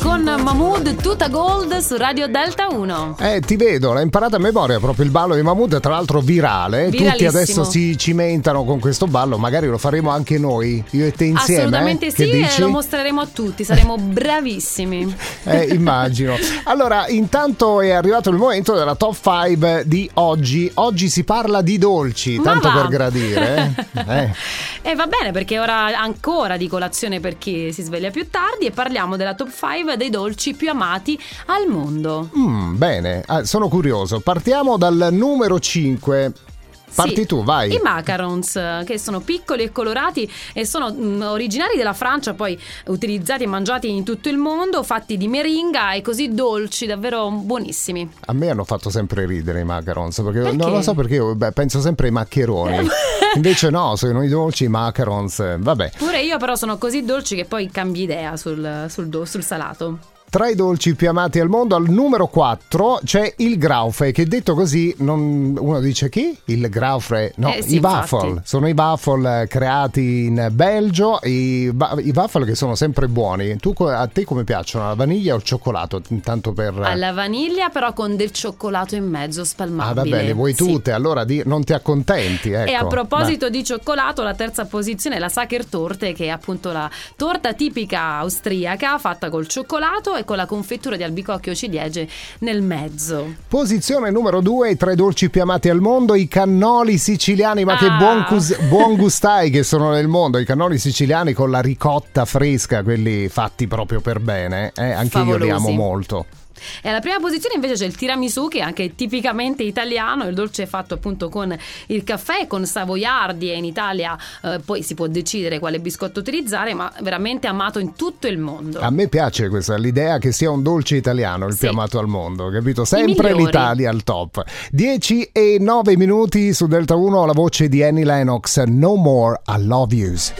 con Mahmood Tuta Gold su Radio Delta 1. Eh, ti vedo, l'hai imparata a memoria proprio il ballo di Mahmood, tra l'altro virale. Tutti adesso si cimentano con questo ballo, magari lo faremo anche noi, io e te insieme. Assolutamente eh? sì, e lo mostreremo a tutti, saremo bravissimi. Eh, immagino. Allora, intanto è arrivato il momento della top 5 di oggi. Oggi si parla di dolci, Ma tanto va. per gradire. Eh? eh. E va bene perché ora ancora di colazione per chi si sveglia più tardi e parliamo della top 5 dei dolci più amati al mondo. Mm, bene, Ah, sono curioso. Partiamo dal numero 5. Parti Sì, tu, vai. I macarons, che sono piccoli e colorati e sono mm, originari della Francia, poi utilizzati e mangiati in tutto il mondo, fatti di meringa e così dolci, davvero buonissimi. A me hanno fatto sempre ridere i macarons, perché, Perché? non lo so perché io beh, penso sempre ai maccheroni. Invece no, sono i dolci, i macarons, eh, vabbè. Pure io però sono così dolci che poi cambi idea sul, sul sul salato. Tra i dolci più amati al mondo, al numero 4 c'è il Graufe, che detto così non- uno dice chi? Il Graufe? No, Eh sì, i waffle. Sono i waffle eh, creati in Belgio, i, i waffle che sono sempre buoni. Tu, a te come piacciono? La vaniglia o il cioccolato? Intanto per... Alla vaniglia però con del cioccolato in mezzo spalmabile. Ah vabbè, le vuoi Sì. tutte, allora di- non ti accontenti. Ecco. E a proposito di cioccolato, la terza posizione è la Sacher Torte, che è appunto la torta tipica austriaca fatta col cioccolato e con la confettura di albicocchio ciliegie nel mezzo. Posizione numero 2, i tre dolci più amati al mondo, i cannoli siciliani, ma che Ah. buon, cus- buon gustai che sono nel mondo, i cannoli siciliani con la ricotta fresca, quelli fatti proprio per bene, eh, anche io li Favolosi. amo molto. E alla prima posizione invece c'è il tiramisù, che è anche tipicamente italiano, il dolce è fatto appunto con il caffè, con savoiardi e in Italia eh, poi si può decidere quale biscotto utilizzare, ma veramente amato in tutto il mondo. A me piace questa, l'idea che sia un dolce italiano il Sì. più amato al mondo, capito? Sempre l'Italia al top. 10 e 9 minuti su Delta 1 la voce di Annie Lennox, No More I Love Yous.